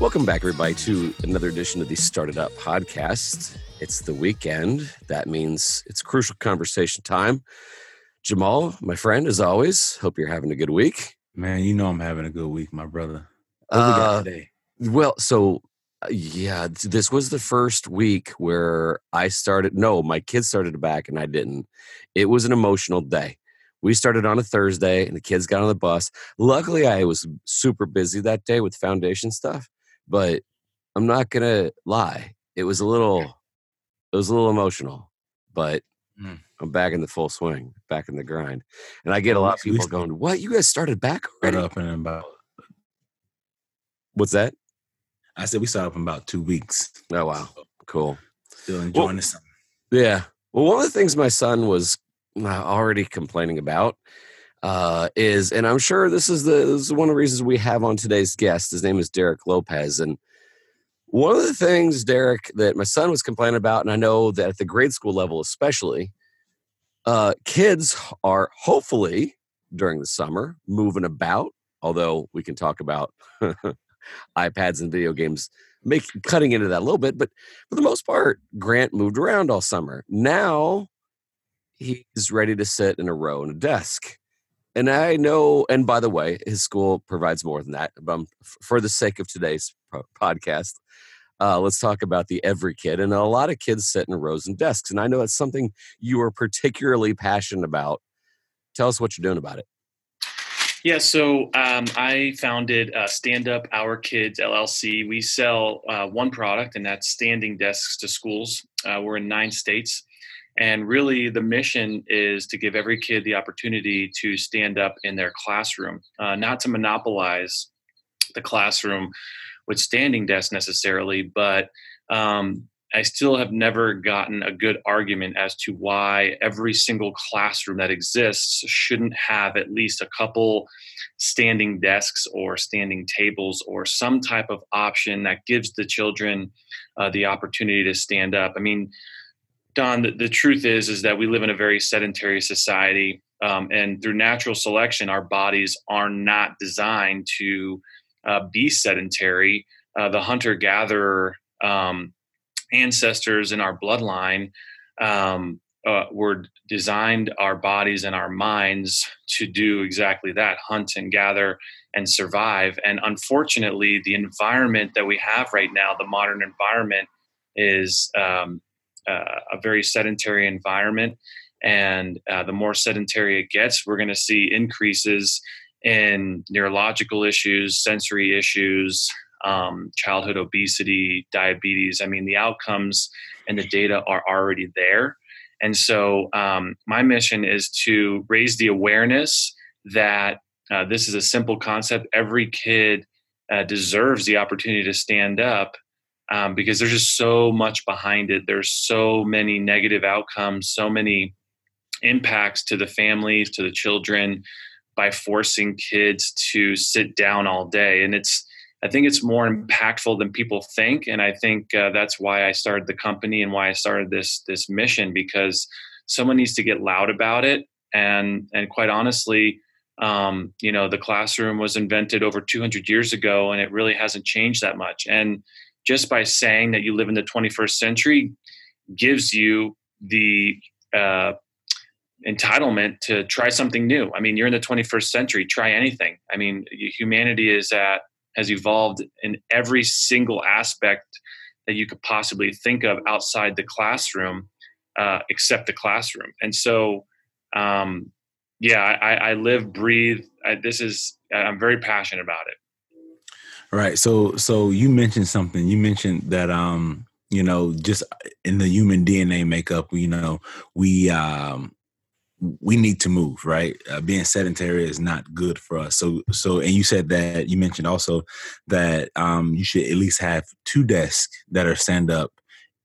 Welcome back, everybody, to another edition of the StartEdUp podcast. It's the weekend. That means it's crucial conversation time. Jamal, my friend, as always, hope you're having a good week. Man, you know I'm having a good week, my brother. What Uh, we got today? Well, so uh, yeah, th- this was the first week where I started. No, my kids started back and I didn't. It was an emotional day. We started on a Thursday and the kids got on the bus. Luckily, I was super busy that day with foundation stuff, but I'm not gonna lie. It was a little, it was a little emotional, but Mm. I'm back in the full swing, back in the grind. And I get a lot of people going, "What? You guys started back already?" up in about. What's that? I said we started up in about two weeks. Oh wow, cool. Still enjoying the summer. Yeah. Well, one of the things my son was uh, already complaining about uh, is, and I'm sure this is the this is one of the reasons we have on today's guest. His name is Derek Lopez, and one of the things, Derek, that my son was complaining about, and I know that at the grade school level, especially, uh, kids are hopefully during the summer moving about. Although we can talk about iPads and video games, make cutting into that a little bit, but for the most part, Grant moved around all summer. Now he's ready to sit in a row in a desk. And I know, and by the way, his school provides more than that. But um, for the sake of today's podcast, uh, let's talk about the every kid. And a lot of kids sit in rows and desks. And I know it's something you are particularly passionate about. Tell us what you're doing about it. Yeah, so um, I founded uh, Stand Up Our Kids LLC. We sell uh, one product, and that's standing desks to schools. Uh, we're in nine states. And really, the mission is to give every kid the opportunity to stand up in their classroom, uh, not to monopolize the classroom with standing desks necessarily, but um, I still have never gotten a good argument as to why every single classroom that exists shouldn't have at least a couple standing desks or standing tables or some type of option that gives the children uh, the opportunity to stand up. I mean, Don, the, the truth is is that we live in a very sedentary society, um, and through natural selection, our bodies are not designed to uh, be sedentary. Uh, the hunter gatherer um, ancestors in our bloodline um, uh, were designed our bodies and our minds to do exactly that hunt and gather and survive and unfortunately the environment that we have right now the modern environment is um, uh, a very sedentary environment and uh, the more sedentary it gets we're going to see increases in neurological issues sensory issues um, childhood obesity, diabetes. I mean, the outcomes and the data are already there. And so, um, my mission is to raise the awareness that uh, this is a simple concept. Every kid uh, deserves the opportunity to stand up um, because there's just so much behind it. There's so many negative outcomes, so many impacts to the families, to the children by forcing kids to sit down all day. And it's I think it's more impactful than people think, and I think uh, that's why I started the company and why I started this this mission because someone needs to get loud about it. And and quite honestly, um, you know, the classroom was invented over 200 years ago, and it really hasn't changed that much. And just by saying that you live in the 21st century gives you the uh, entitlement to try something new. I mean, you're in the 21st century. Try anything. I mean, humanity is at has evolved in every single aspect that you could possibly think of outside the classroom, uh, except the classroom. And so, um, yeah, I, I live, breathe. I, this is I'm very passionate about it. Right. So so you mentioned something. You mentioned that um, you know, just in the human DNA makeup, you know, we um we need to move, right? Uh, being sedentary is not good for us. So, so, and you said that you mentioned also that um, you should at least have two desks that are stand up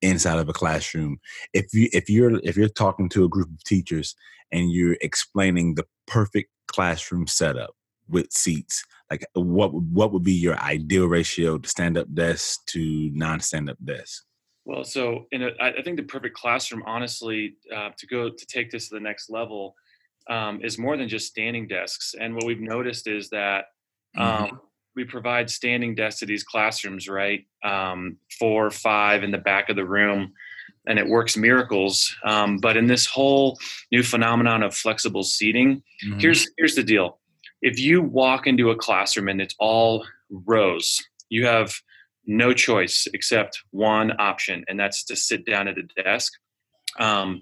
inside of a classroom. If you if you're if you're talking to a group of teachers and you're explaining the perfect classroom setup with seats, like what what would be your ideal ratio to stand up desk to non stand up desk? Well, so in a, I think the perfect classroom, honestly, uh, to go to take this to the next level, um, is more than just standing desks. And what we've noticed is that um, mm-hmm. we provide standing desks to these classrooms, right? Um, four, five in the back of the room, and it works miracles. Um, but in this whole new phenomenon of flexible seating, mm-hmm. here's here's the deal: if you walk into a classroom and it's all rows, you have no choice except one option, and that's to sit down at a desk. Um,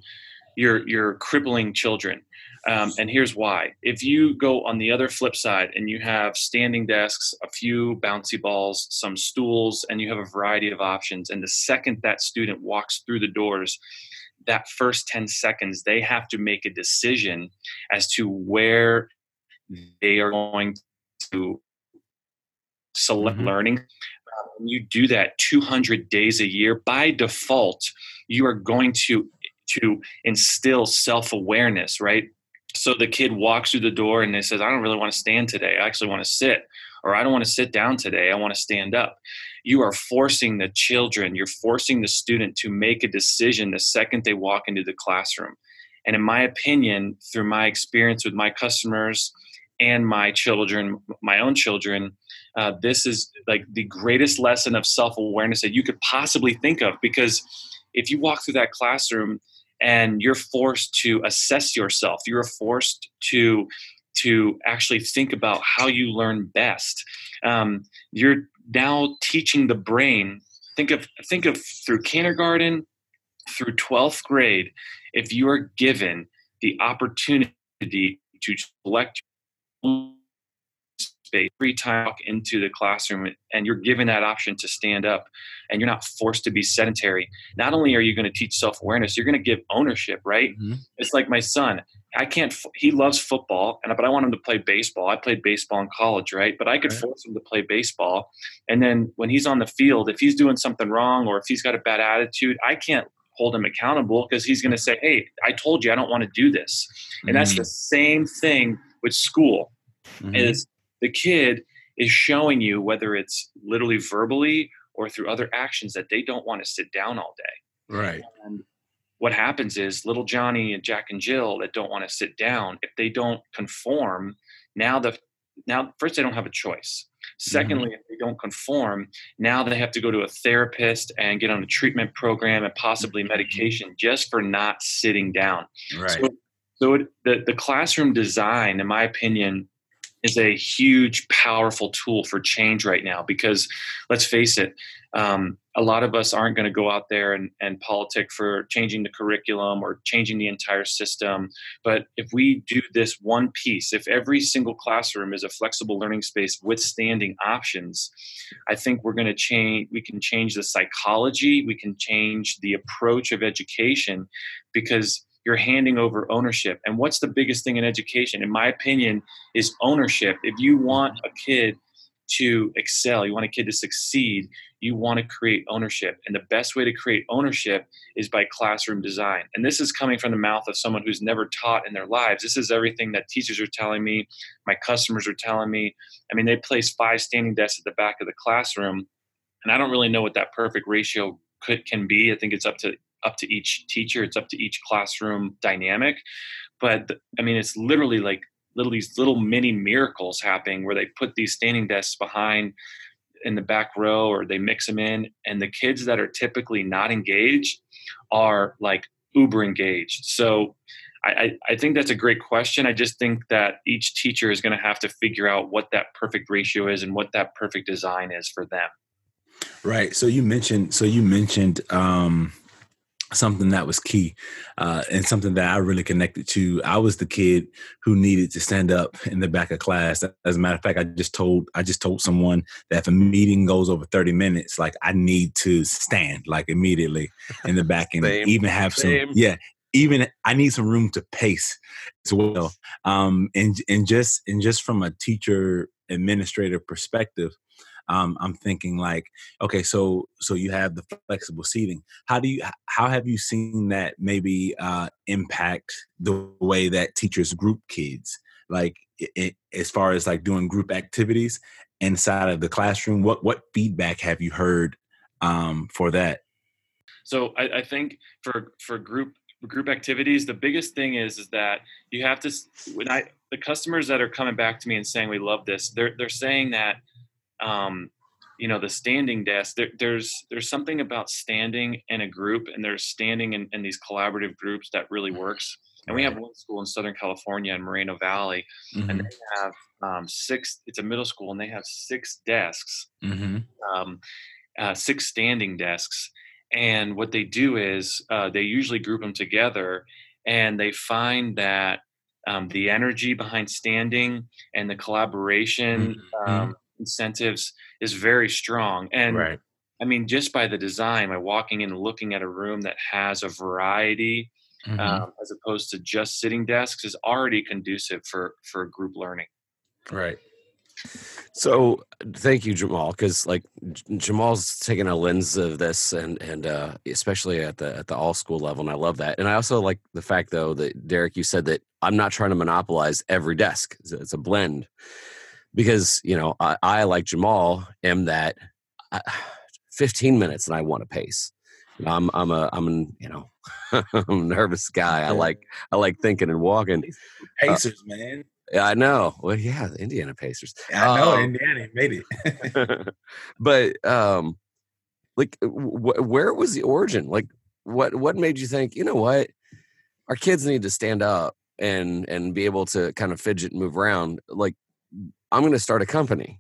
you're you're crippling children um, and here's why. If you go on the other flip side and you have standing desks, a few bouncy balls, some stools, and you have a variety of options, and the second that student walks through the doors, that first 10 seconds, they have to make a decision as to where they are going to select mm-hmm. learning. Um, you do that 200 days a year, by default, you are going to to instill self-awareness right? So the kid walks through the door and they says i don't really want to stand today. I actually want to sit or i don't want to sit down today. I want to stand up. You are forcing the children you're forcing the student to make a decision the second they walk into the classroom. And in my opinion through my experience with my customers and my children my own children uh, this is like the greatest lesson of self-awareness that you could possibly think of because if you walk through that classroom and you're forced to assess yourself you're forced to to actually think about how you learn best um, you're now teaching the brain think of think of through kindergarten through 12th grade if you are given the opportunity to select space free time into the classroom and you're given that option to stand up and you're not forced to be sedentary not only are you going to teach self-awareness you're going to give ownership right mm-hmm. it's like my son i can't he loves football and but i want him to play baseball i played baseball in college right but i could right. force him to play baseball and then when he's on the field if he's doing something wrong or if he's got a bad attitude i can't hold him accountable because he's going to say hey i told you i don't want to do this and mm-hmm. that's the same thing with school mm-hmm. is the kid is showing you whether it's literally verbally or through other actions that they don't want to sit down all day. Right. And what happens is little Johnny and Jack and Jill that don't want to sit down, if they don't conform, now the now first they don't have a choice. Secondly, mm-hmm. if they don't conform, now they have to go to a therapist and get on a treatment program and possibly mm-hmm. medication just for not sitting down. Right. So, so it, the the classroom design, in my opinion, is a huge, powerful tool for change right now because let's face it, um, a lot of us aren't going to go out there and, and politic for changing the curriculum or changing the entire system. But if we do this one piece, if every single classroom is a flexible learning space with standing options, I think we're going to change. We can change the psychology. We can change the approach of education because you're handing over ownership. And what's the biggest thing in education, in my opinion, is ownership. If you want a kid to excel, you want a kid to succeed, you want to create ownership. And the best way to create ownership is by classroom design. And this is coming from the mouth of someone who's never taught in their lives. This is everything that teachers are telling me, my customers are telling me. I mean, they place five standing desks at the back of the classroom. And I don't really know what that perfect ratio could can be. I think it's up to up to each teacher it's up to each classroom dynamic but i mean it's literally like little these little mini miracles happening where they put these standing desks behind in the back row or they mix them in and the kids that are typically not engaged are like uber engaged so I, I think that's a great question. I just think that each teacher is going to have to figure out what that perfect ratio is and what that perfect design is for them. Right. So you mentioned. So you mentioned um, something that was key uh, and something that I really connected to. I was the kid who needed to stand up in the back of class. As a matter of fact, I just told I just told someone that if a meeting goes over 30 minutes, like I need to stand like immediately in the back and Same. even have Same. some yeah, even I need some room to pace as well. Um and and just and just from a teacher administrator perspective, um, I'm thinking like, okay, so so you have the flexible seating. How do you how have you seen that maybe uh, impact the way that teachers group kids? Like it, as far as like doing group activities inside of the classroom, what what feedback have you heard um, for that? So I, I think for for group group activities, the biggest thing is is that you have to when I the customers that are coming back to me and saying we love this, they're they're saying that um, you know the standing desk there, there's there's something about standing in a group and there's standing in, in these collaborative groups that really works and we have one school in southern california in moreno valley Mhm. and they have um, six it's a middle school and they have six desks Mhm. um, uh, six standing desks. And what they do is uh, they usually group them together and they find that um, the energy behind standing and the collaboration Mhm. Incentives is very strong. And right. I mean, just by the design, by walking in and looking at a room that has a variety Mhm. um, as opposed to just sitting desks is already conducive for, for group learning. right. So thank you, Jamal, because like Jamal's taking a lens of this, and and uh, especially at the at the all school level, and I love that. And I also like the fact though that Derek, you said that I'm not trying to monopolize every desk; it's a blend. Because you know, I, I like Jamal am that I, 15 minutes, and I want to pace. You know, I'm I'm a I'm an, you know I'm a nervous guy. I like I like thinking and walking. Pacers, man. Yeah, I know. Well, yeah, the Indiana Pacers. I know um, Indiana made it. but um like wh- where was the origin like what what made you think you know what our kids need to stand up and and be able to kind of fidget and move around like i'm going to start a company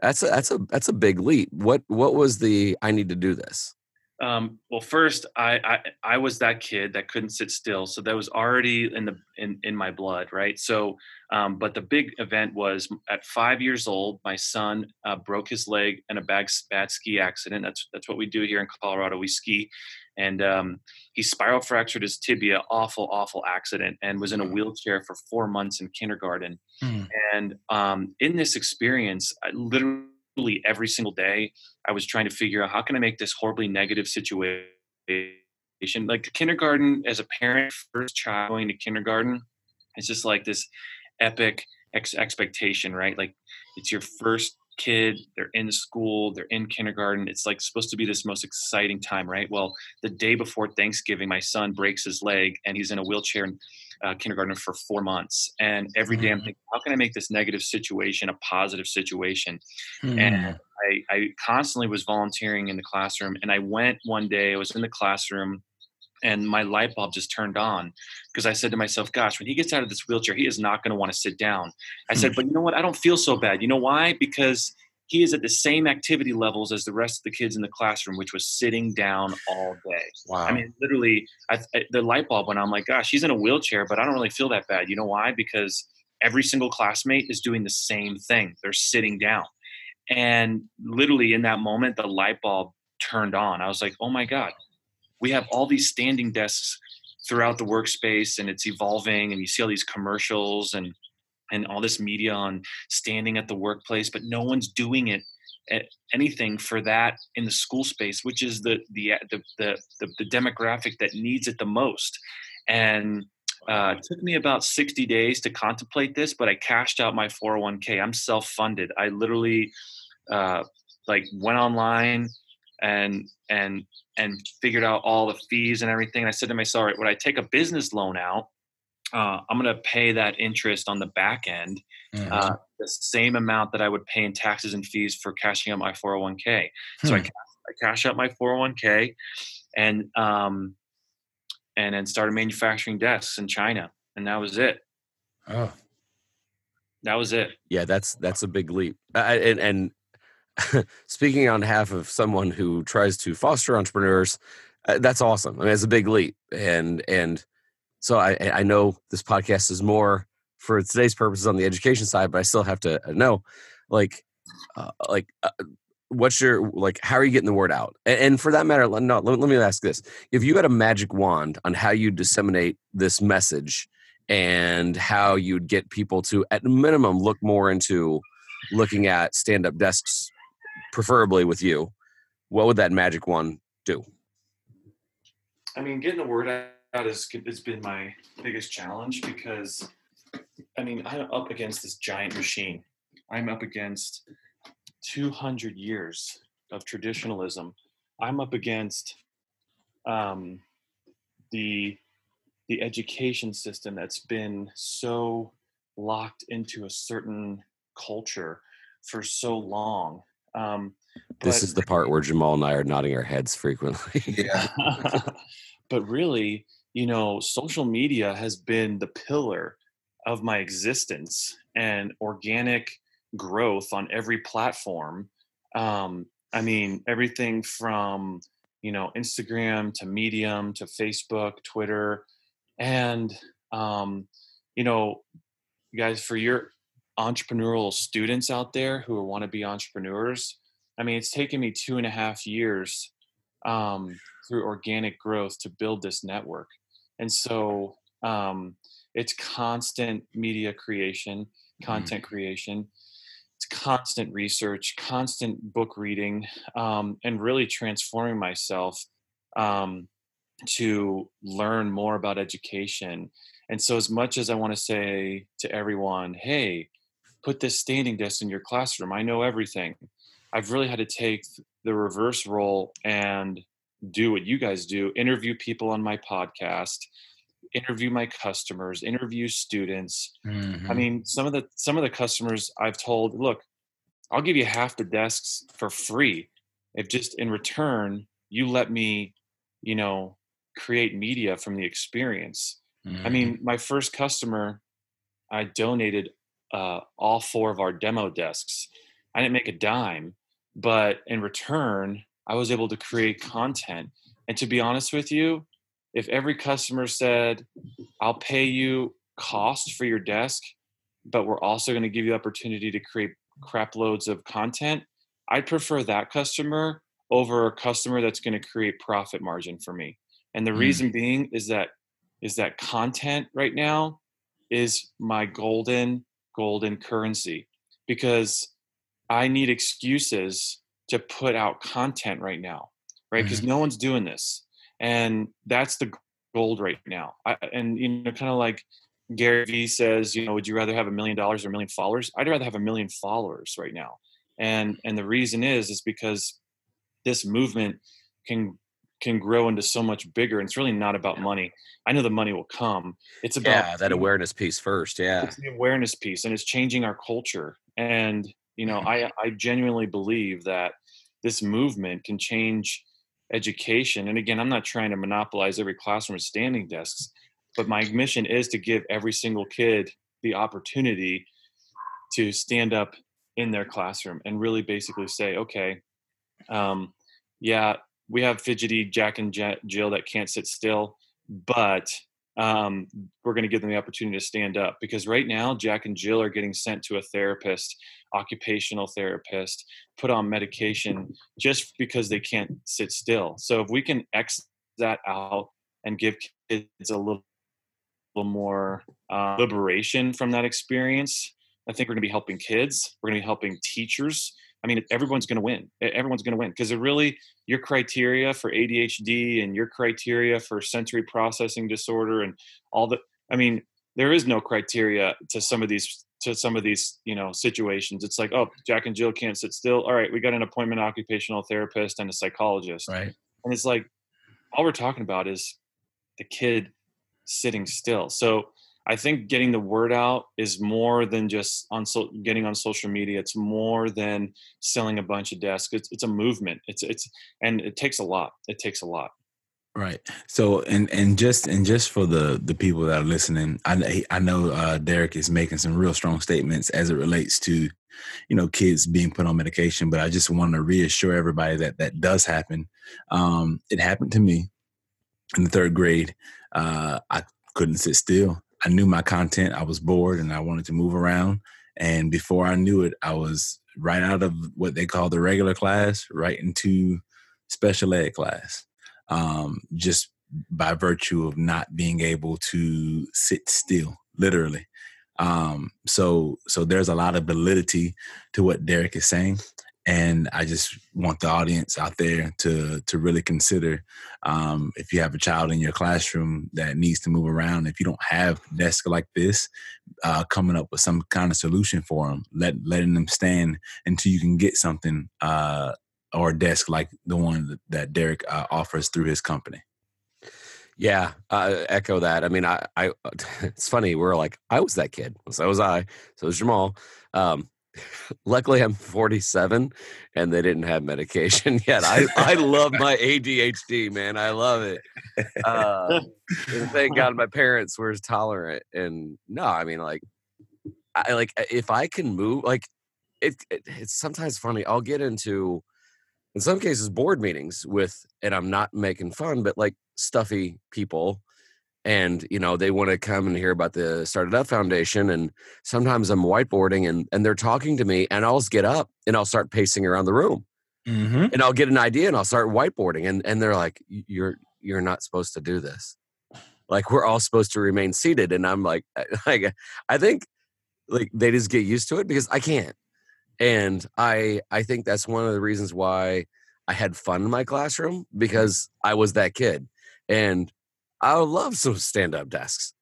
that's a that's a that's a big leap what what was the i need to do this Um, well, first, I, I I was that kid that couldn't sit still, so that was already in the in in my blood, right? So, um, but the big event was at five years old, my son uh, broke his leg in a bad bad ski accident. That's that's what we do here in Colorado. We ski, and um, he spiral fractured his tibia. Awful, awful accident, and was in a wheelchair for four months in kindergarten. Hmm. And um, in this experience, I literally every single day I was trying to figure out how can I make this horribly negative situation. Like the kindergarten, as a parent, first child going to kindergarten, it's just like this epic ex- expectation, right? Like it's your first kid, they're in school, they're in kindergarten. It's like supposed to be this most exciting time, right? Well, the day before Thanksgiving, my son breaks his leg and he's in a wheelchair in uh, kindergarten for four months. And every day I'm Mhm. thinking, how can I make this negative situation a positive situation? Hmm. and I, I constantly was volunteering in the classroom and i went one day i was in the classroom and my light bulb just turned on because i said to myself gosh when he gets out of this wheelchair he is not going to want to sit down i said hmm. but you know what i don't feel so bad you know why because he is at the same activity levels as the rest of the kids in the classroom which was sitting down all day wow. I mean, literally, I, I, the light bulb went on. I'm like, gosh, he's in a wheelchair, but I don't really feel that bad. You know why? Because every single classmate is doing the same thing. They're sitting down. And literally, in that moment, the light bulb turned on. I was like, oh my God, we have all these standing desks throughout the workspace and it's evolving. And you see all these commercials and and all this media on standing at the workplace, but no one's doing it anything for that in the school space, which is the the the the, the, the demographic that needs it the most. And uh, it took me about 60 days to contemplate this, but I cashed out my 401k. I'm self-funded. I literally uh, like went online and and and figured out all the fees and everything. And I said to myself, all right, when I take a business loan out, uh, I'm going to pay that interest on the back end Mhm. uh, the same amount that I would pay in taxes and fees for cashing out my 401k. So I, Hmm. ca- I cash out my 401k and um, and then started manufacturing desks in China, and that was it. oh. That was it. yeah that's that's a big leap I, and and speaking on behalf of someone who tries to foster entrepreneurs uh, that's awesome. I mean it's a big leap and and so i i know this podcast is more for today's purposes on the education side but i still have to know like uh, like uh, what's your like how are you getting the word out? And, and for that matter no let, let me ask this. If you had a magic wand on how you disseminate this message and how you'd get people to at minimum look more into looking at stand-up desks preferably with you what would that magic wand do I mean, getting the word out is has been my biggest challenge because, I mean, I'm up against this giant machine. I'm up against 200 years of traditionalism. I'm up against um, the the education system that's been so locked into a certain culture for so long. Um, this is the part where Jamal and I are nodding our heads frequently. yeah. but really, you know, social media has been the pillar of my existence and organic growth on every platform. Um, I mean, everything from, you know, Instagram to Medium to Facebook, Twitter. And, um, you know, guys, for your entrepreneurial students out there who want to be entrepreneurs, I mean, it's taken me two and a half years um, through organic growth to build this network. And so um, it's constant media creation, mm-hmm. content mm-hmm. creation, it's constant research, constant book reading, um, and really transforming myself um, to learn more about education. And so, as much as I want to say to everyone, hey, put this standing desk in your classroom, I know everything. I've really had to take the reverse role and do what you guys do interview people on my podcast interview my customers interview students mm-hmm. i mean some of the some of the customers i've told look i'll give you half the desks for free if just in return you let me you know create media from the experience mm-hmm. i mean my first customer i donated uh, all four of our demo desks i didn't make a dime but in return i was able to create content and to be honest with you if every customer said, I'll pay you cost for your desk, but we're also going to give you the opportunity to create crap loads of content, I'd prefer that customer over a customer that's going to create profit margin for me. And the mm. reason being is that is that content right now is my golden golden currency because I need excuses to put out content right now, right? Because mm. no one's doing this and that's the gold right now. I, and you know, kind of like Gary Vee says, you know, would you rather have a million dollars or a million followers? I'd rather have a million followers right now. And and the reason is is because this movement can can grow into so much bigger. And it's really not about money. I know the money will come. It's about yeah, that awareness piece first. Yeah, it's the awareness piece, and it's changing our culture. And you know, I I genuinely believe that this movement can change education. And again, I'm not trying to monopolize every classroom with standing desks, but my mission is to give every single kid the opportunity to stand up in their classroom and really basically say, okay, um, yeah, we have fidgety Jack and Jill that can't sit still, but um, we're going to give them the opportunity to stand up because right now jack and jill are getting sent to a therapist occupational therapist put on medication just because they can't sit still. So if we can x that out and give kids a little, little more uh, liberation from that experience i think we're going to be helping kids we're going to be helping teachers I mean, everyone's going to win. Everyone's going to win because it really your criteria for ADHD and your criteria for sensory processing disorder and all the. I mean, there is no criteria to some of these to some of these you know situations. It's like, oh, Jack and Jill can't sit still. All right, we got an appointment occupational therapist and a psychologist. Right. And it's like all we're talking about is the kid sitting still. So I think getting the word out is more than just on so, getting on social media. It's more than selling a bunch of desks. It's it's a movement. It's it's and it takes a lot. It takes a lot. Right. So and and just and just for the the people that are listening, I I know uh, Derek is making some real strong statements as it relates to, you know, kids being put on medication. But I just want to reassure everybody that that does happen. Um, it happened to me in the third grade. Uh, I couldn't sit still. I knew my content. I was bored and I wanted to move around. And before I knew it, I was right out of what they call the regular class, right into special ed class. Um, just by virtue of not being able to sit still, literally. Um, so so there's a lot of validity to what Derek is saying and I just want the audience out there to to really consider um, if you have a child in your classroom that needs to move around. If you don't have desk like this, uh, coming up with some kind of solution for them, let letting them stand until you can get something uh, or a desk like the one that Derek uh, offers through his company. Yeah, I echo that. I mean, I, I, it's funny. We're like, I was that kid. So was I. So was Jamal. Um, luckily I'm 47 and they didn't have medication yet. I, I love my ADHD, man. I love it. Uh, thank God my parents were tolerant. And no, I mean, like, I like if I can move, like, it, it it's sometimes funny. I'll get into, in some cases, board meetings with, and I'm not making fun, but like stuffy people and you know they want to come and hear about the StartEdUp foundation and sometimes i'm whiteboarding and and they're talking to me and i'll just get up and i'll start pacing around the room. Mm-hmm. and i'll get an idea and i'll start whiteboarding and and they're like you're you're not supposed to do this. Like we're all supposed to remain seated and i'm like like i think like they just get used to it because i can't. And i i think that's one of the reasons why i had fun in my classroom because i was that kid. And I love some stand up desks.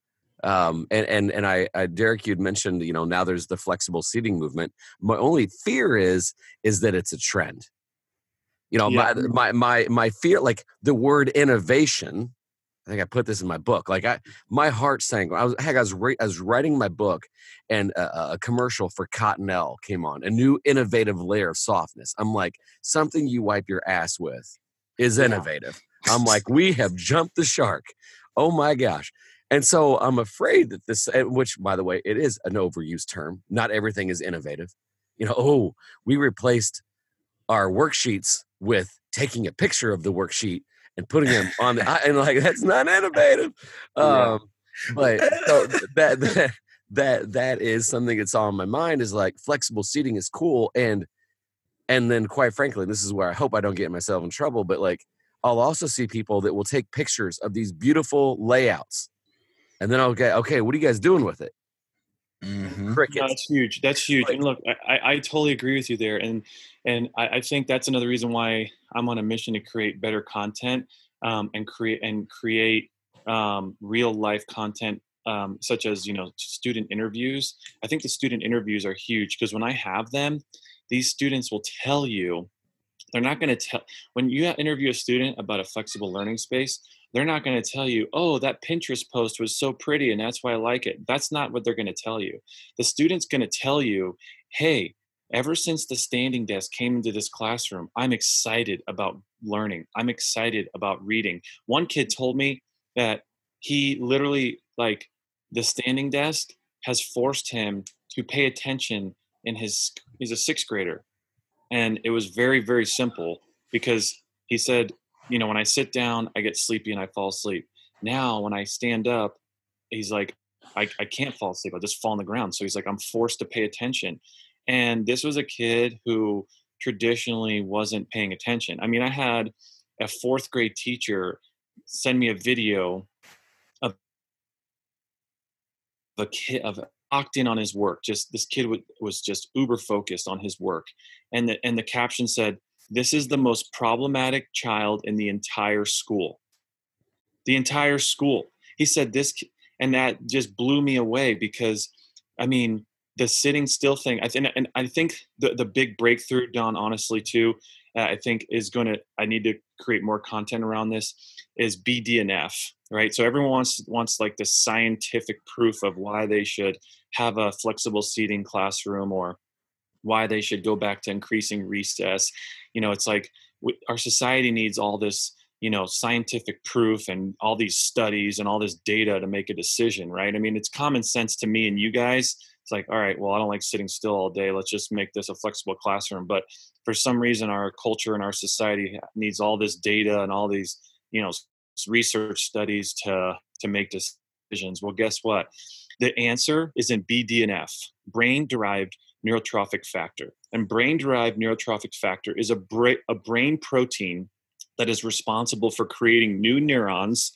Um, and and and I, I, Derek, you'd mentioned, you know, now there's the flexible seating movement. My only fear is is that it's a trend. You know, yeah. my my my my fear, like the word innovation. I think I put this in my book. Like I, my heart sank. I was heck, I was, I was writing my book, and a, a commercial for Cottonelle came on. A new innovative layer of softness. I'm like, something you wipe your ass with is innovative. Yeah. I'm like, we have jumped the shark. Oh my gosh. And so I'm afraid that this, which by the way, it is an overused term. Not everything is innovative. You know, oh, we replaced our worksheets with taking a picture of the worksheet and putting them on the, and like, that's not innovative. Um, but so that, that, that, that is something that's on my mind is like flexible seating is cool. And, and then quite frankly, this is where I hope I don't get myself in trouble, but like I'll also see people that will take pictures of these beautiful layouts. And then I'll get, okay, what are you guys doing with it? Mm-hmm. No, that's huge. That's huge. and look, I, I totally agree with you there. And and I, I, think that's another reason why I'm on a mission to create better content um, and create and create um, real life content um, such as you know student interviews. I think the student interviews are huge because when I have them, these students will tell you they're not going to tell when you interview a student about a flexible learning space they're not going to tell you oh that pinterest post was so pretty and that's why i like it. That's not what they're going to tell you. The student's going to tell you hey ever since the standing desk came into this classroom i'm excited about learning. I'm excited about reading. One kid told me that he literally like the standing desk has forced him to pay attention in his he's a sixth grader and it was very, very simple because he said, you know, when I sit down, I get sleepy and I fall asleep. Now, when I stand up, he's like, I, I can't fall asleep. I just fall on the ground. So he's like, I'm forced to pay attention. And this was a kid who traditionally wasn't paying attention. I mean, I had a fourth grade teacher send me a video of a kid of locked in on his work. Just this kid was just uber focused on his work, and the and the caption said, "This is the most problematic child in the entire school." The entire school. He said this, and that just blew me away because, I mean, the sitting still thing. I think, and I think the the big breakthrough, Don, honestly, too, I think is going to. I need to create more content around this. Is BDNF right? So everyone wants wants like the scientific proof of why they should have a flexible seating classroom or why they should go back to increasing recess. You know, it's like we, our society needs all this you know scientific proof and all these studies and all this data to make a decision right i mean it's common sense to me and you guys it's like all right well i don't like sitting still all day let's just make this a flexible classroom but for some reason our culture and our society needs all this data and all these you know research studies to to make decisions. Well, guess what? The answer is in BDNF, brain derived neurotrophic factor. And brain derived neurotrophic factor is a, bra- a brain protein that is responsible for creating new neurons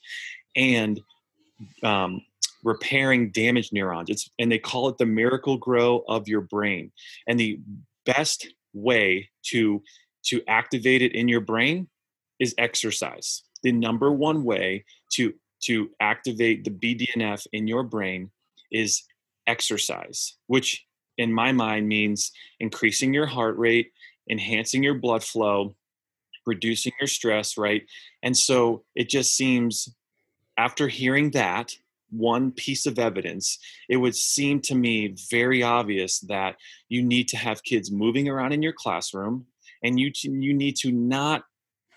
and um, repairing damaged neurons. It's, and they call it the Miracle-Gro of your brain. And the best way to to activate it in your brain is exercise the number one way to to activate the BDNF in your brain is exercise, which in my mind means increasing your heart rate, enhancing your blood flow, reducing your stress, right? And so it just seems after hearing that, one piece of evidence, it would seem to me very obvious that you need to have kids moving around in your classroom and you, you need to not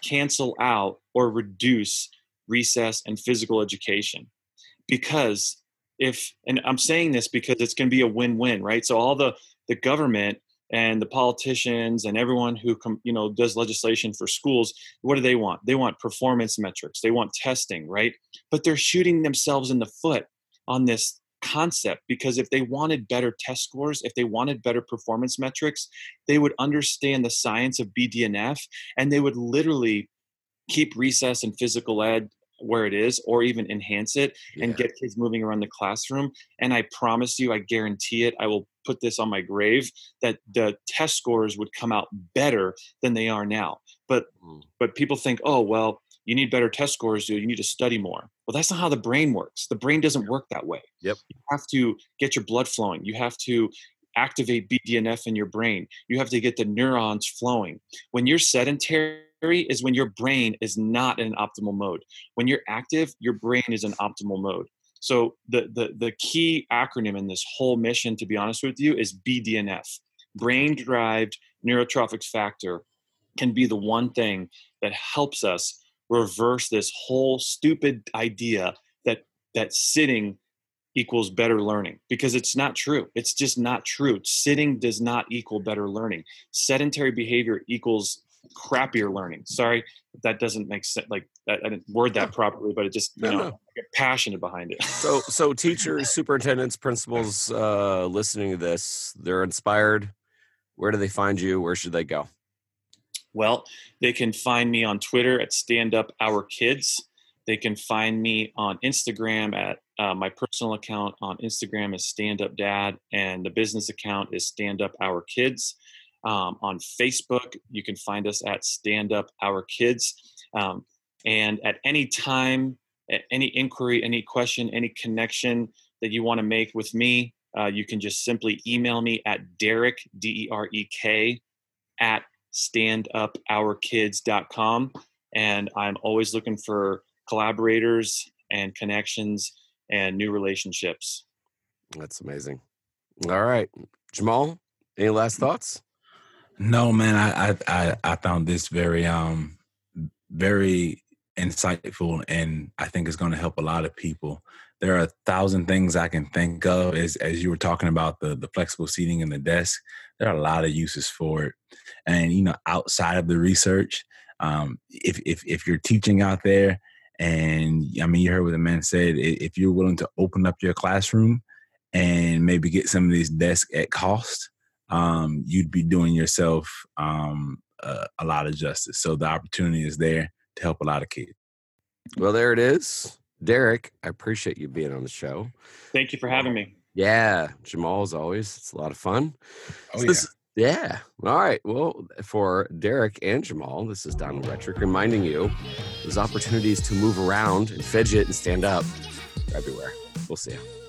cancel out or reduce recess and physical education. Because if, and I'm saying this because it's going to be a win win, right? So all the, the government and the politicians and everyone who you know does legislation for schools what do they want they want performance metrics they want testing right but they're shooting themselves in the foot on this concept because if they wanted better test scores if they wanted better performance metrics they would understand the science of BDNF and they would literally keep recess and physical ed where it is or even enhance it and yeah. get kids moving around the classroom and i promise you i guarantee it i will put this on my grave that the test scores would come out better than they are now but mm. but people think oh well you need better test scores you need to study more well that's not how the brain works the brain doesn't work that way yep you have to get your blood flowing you have to activate BDNF in your brain. You have to get the neurons flowing. When you're sedentary, is when your brain is not in an optimal mode. When you're active, your brain is in optimal mode. So the the the key acronym in this whole mission, to be honest with you, is BDNF. Brain derived neurotrophic factor can be the one thing that helps us reverse this whole stupid idea that that sitting equals better learning because it's not true. It's just not true. Sitting does not equal better learning. Sedentary behavior equals crappier learning. Sorry, that doesn't make sense. Like I didn't word that properly, but it just you no, know no. get passionate behind it. So so teachers, superintendents, principals uh, listening to this, they're inspired. Where do they find you? Where should they go? Well, they can find me on Twitter at Stand Up Our Kids. They can find me on Instagram at uh, my personal account on Instagram is Stand Up Dad, and the business account is Stand Up Our Kids. Um, on Facebook, you can find us at Stand Up Our Kids. Um, and at any time, at any inquiry, any question, any connection that you want to make with me, uh, you can just simply email me at Derek, D E R E K, at standupourkids.com. And I'm always looking for collaborators and connections and new relationships. That's amazing. All right. Jamal, any last thoughts? No, man, I I I found this very um very insightful and I think it's going to help a lot of people. There are a thousand things I can think of as as you were talking about the the flexible seating and the desk. There are a lot of uses for it, and you know, outside of the research, um, if if if you're teaching out there, and I mean, you heard what the man said. If you're willing to open up your classroom and maybe get some of these desks at cost, um, you'd be doing yourself um, a, a lot of justice. So the opportunity is there to help a lot of kids. Well, there it is. Derek, I appreciate you being on the show. Thank you for having me. Yeah, Jamal, as always, it's a lot of fun. Oh, so this, yeah. yeah. All right. Well, for Derek and Jamal, this is Donald Wettrick reminding you there's opportunities to move around and fidget and stand up everywhere. We'll see you.